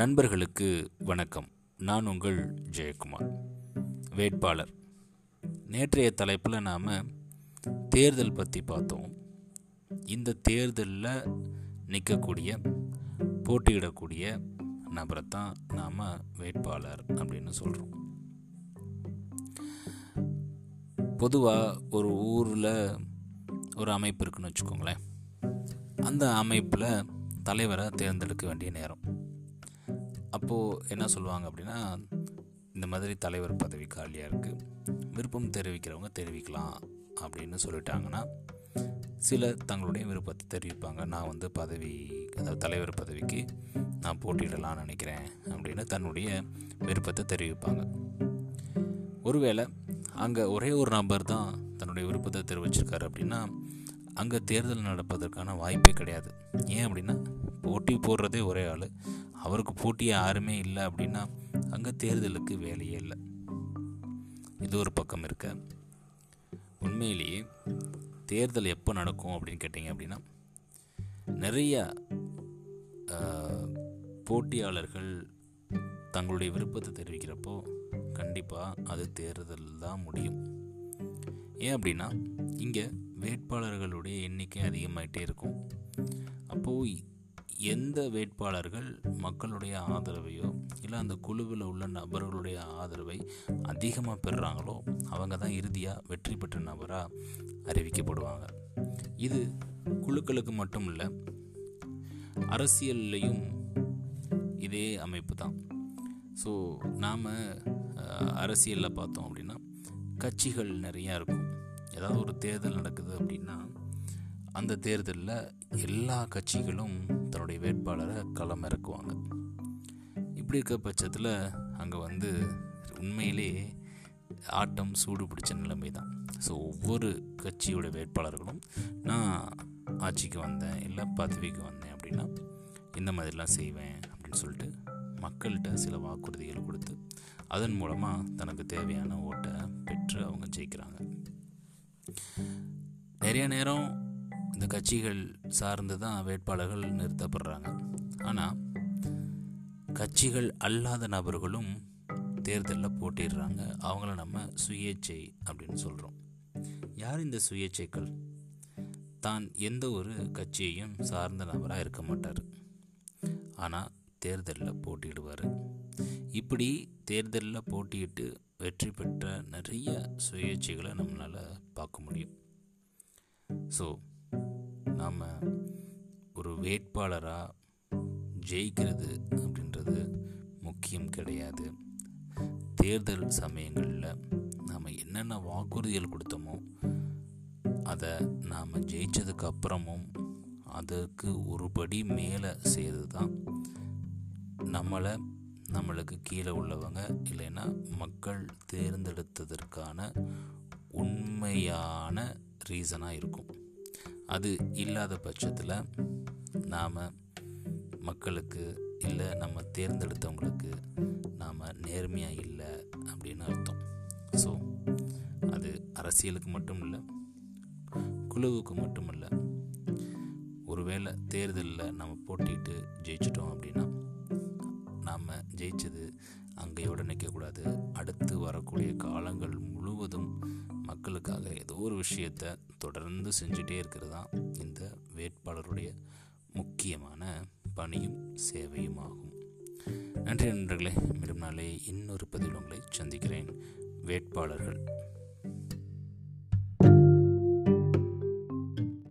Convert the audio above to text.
நண்பர்களுக்கு வணக்கம். நான் உங்கள் ஜெயக்குமார் வேட்பாளர். நேற்றைய தலைப்பில் நாம் தேர்தல் பற்றி பார்த்தோம். இந்த தேர்தலில் நிற்கக்கூடிய போட்டியிடக்கூடிய நபரை தான் நாம் வேட்பாளர் அப்படின்னு சொல்கிறோம் பொதுவாக ஒரு ஊரில் ஒரு அமைப்பு இருக்குன்னு வச்சுக்கோங்களேன். அந்த அமைப்பில் தலைவரை தேர்ந்தெடுக்க வேண்டிய நேரம். அப்போது என்ன சொல்லுவாங்க அப்படின்னா இந்த மாதிரி தலைவர் பதவி காலியாக இருக்குது விருப்பம் தெரிவிக்கிறவங்க தெரிவிக்கலாம் அப்படின்னு சொல்லிட்டாங்கன்னா சில தங்களுடைய விருப்பத்தை தெரிவிப்பாங்க. நான் வந்து பதவி அதாவது தலைவர் பதவிக்கு நான் போட்டியிடலாம்னு நினைக்கிறேன் அப்படின்னு தன்னுடைய விருப்பத்தை தெரிவிப்பாங்க. ஒருவேளை அங்கே ஒரே ஒரு நபர் தான் தன்னுடைய விருப்பத்தை தெரிவிச்சிருக்காரு அப்படின்னா அங்கே தேர்தல் நடப்பதற்கான வாய்ப்பே கிடையாது. ஏன் அப்படின்னா போட்டி போடுறதே ஒரே ஆள். அவருக்கு போட்டி யாருமே இல்லை அப்படின்னா அங்கே தேர்தலுக்கு வேலையே இல்லை. இது ஒரு பக்கம் இருக்க. உண்மையிலேயே தேர்தல் எப்போ நடக்கும் அப்படின்னு கேட்டிங்க அப்படின்னா நிறைய போட்டியாளர்கள் தங்களுடைய விருப்பத்தை தெரிவிக்கிறப்போ கண்டிப்பாக அது தேர்தல் தான் முடியும். ஏன் அப்படின்னா இங்கே வேட்பாளர்களுடைய எண்ணிக்கை அதிகமாகிட்டே இருக்கும். அப்போது எந்த வேட்பாளர்கள் மக்களுடைய ஆதரவையோ இல்லை அந்த குழுவில் உள்ள நபர்களுடைய ஆதரவை அதிகமாக பெறுறாங்களோ அவங்க தான் இறுதியாக வெற்றி பெற்ற நபராக அறிவிக்கப்படுவாங்க. இது குழுக்களுக்கு மட்டும் இல்லை அரசியல்லையும் இதே அமைப்பு தான். ஸோ நாம் அரசியலில் பார்த்தோம் அப்படின்னா கட்சிகள் நிறையா இருக்கும். ஏதாவது ஒரு தேர்தல் நடக்குது அப்படின்னா அந்த தேர்தலில் எல்லா கட்சிகளும் வேட்பாளரை களம் இறக்குவாங்க. இப்படி இருக்க பட்சத்தில் அங்கே வந்து உண்மையிலே ஆட்டம் சூடு பிடிச்ச நிலைமை தான் ஸோ ஒவ்வொரு கட்சியோட வேட்பாளர்களும் நான் ஆட்சிக்கு வந்தேன் இல்லை பதவிக்கு வந்தேன் அப்படின்னா இந்த மாதிரிலாம் செய்வேன் அப்படின்னு சொல்லிட்டு மக்கள்கிட்ட சில வாக்குறுதிகள் கொடுத்து அதன் மூலமாக தனக்கு தேவையான ஓட்டை பெற்று அவங்க ஜெயிக்கிறாங்க. நிறைய நேரம் இந்த கட்சிகள் சார்ந்து தான் வேட்பாளர்கள் நிறுத்தப்படுறாங்க. ஆனால் கட்சிகள் அல்லாத நபர்களும் தேர்தலில் போட்டிடுறாங்க. அவங்கள நம்ம சுயேச்சை அப்படின்னு சொல்கிறோம் யார் இந்த சுயேச்சைகள் தான் எந்த ஒரு கட்சியையும் சார்ந்த நபராக இருக்க மாட்டார். ஆனால் தேர்தலில் போட்டியிடுவார். இப்படி தேர்தலில் போட்டியிட்டு வெற்றி பெற்ற நிறைய சுயேட்சைகளை நம்மளால் பார்க்க முடியும். ஸோ நாம் ஒரு வேட்பாளராக ஜெயிக்கிறது அப்படின்றது முக்கியம் கிடையாது. தேர்தல் சமயங்களில் நாம் என்னென்ன வாக்குறுதிகள் கொடுத்தோமோ அதை நாம் ஜெயித்ததுக்கு அப்புறமும் அதற்கு ஒரு படி மேலே செய்கிறது தான் நம்மளை நம்மளுக்கு கீழே உள்ளவங்க இல்லைன்னா மக்கள் தேர்ந்தெடுத்ததற்கான உண்மையான ரீசனாக இருக்கும். அது இல்லாத பட்சத்தில் நாம் மக்களுக்கு இல்லை நம்ம தேர்ந்தெடுத்தவங்களுக்கு நாம் நேர்மையாக இல்லை அப்படின்னு அர்த்தம். ஸோ அது அரசியலுக்கு மட்டும் இல்லை குழுவுக்கு மட்டும் இல்லை. ஒருவேளை தேர்தலில் நம்ம போட்டிட்டு ஜெயிச்சிட்டோம் அப்படின்னா நாம் ஜெயிச்சது அங்கேயோடு நிற்கக்கூடாது. அடுத்து வரக்கூடிய காலங்கள் முழுவதும் மக்களுக்காக ஏதோ ஒரு விஷயத்தை தொடர்ந்து செஞ்சுட்டே இருக்கிறது? தான் இந்த வேட்பாளருடைய முக்கியமான பணியும் சேவையும் ஆகும். நன்றி நண்பர்களே. மீண்டும் நாளே இன்னொரு பதிவில் உங்களை சந்திக்கிறேன். வேட்பாளர்கள்.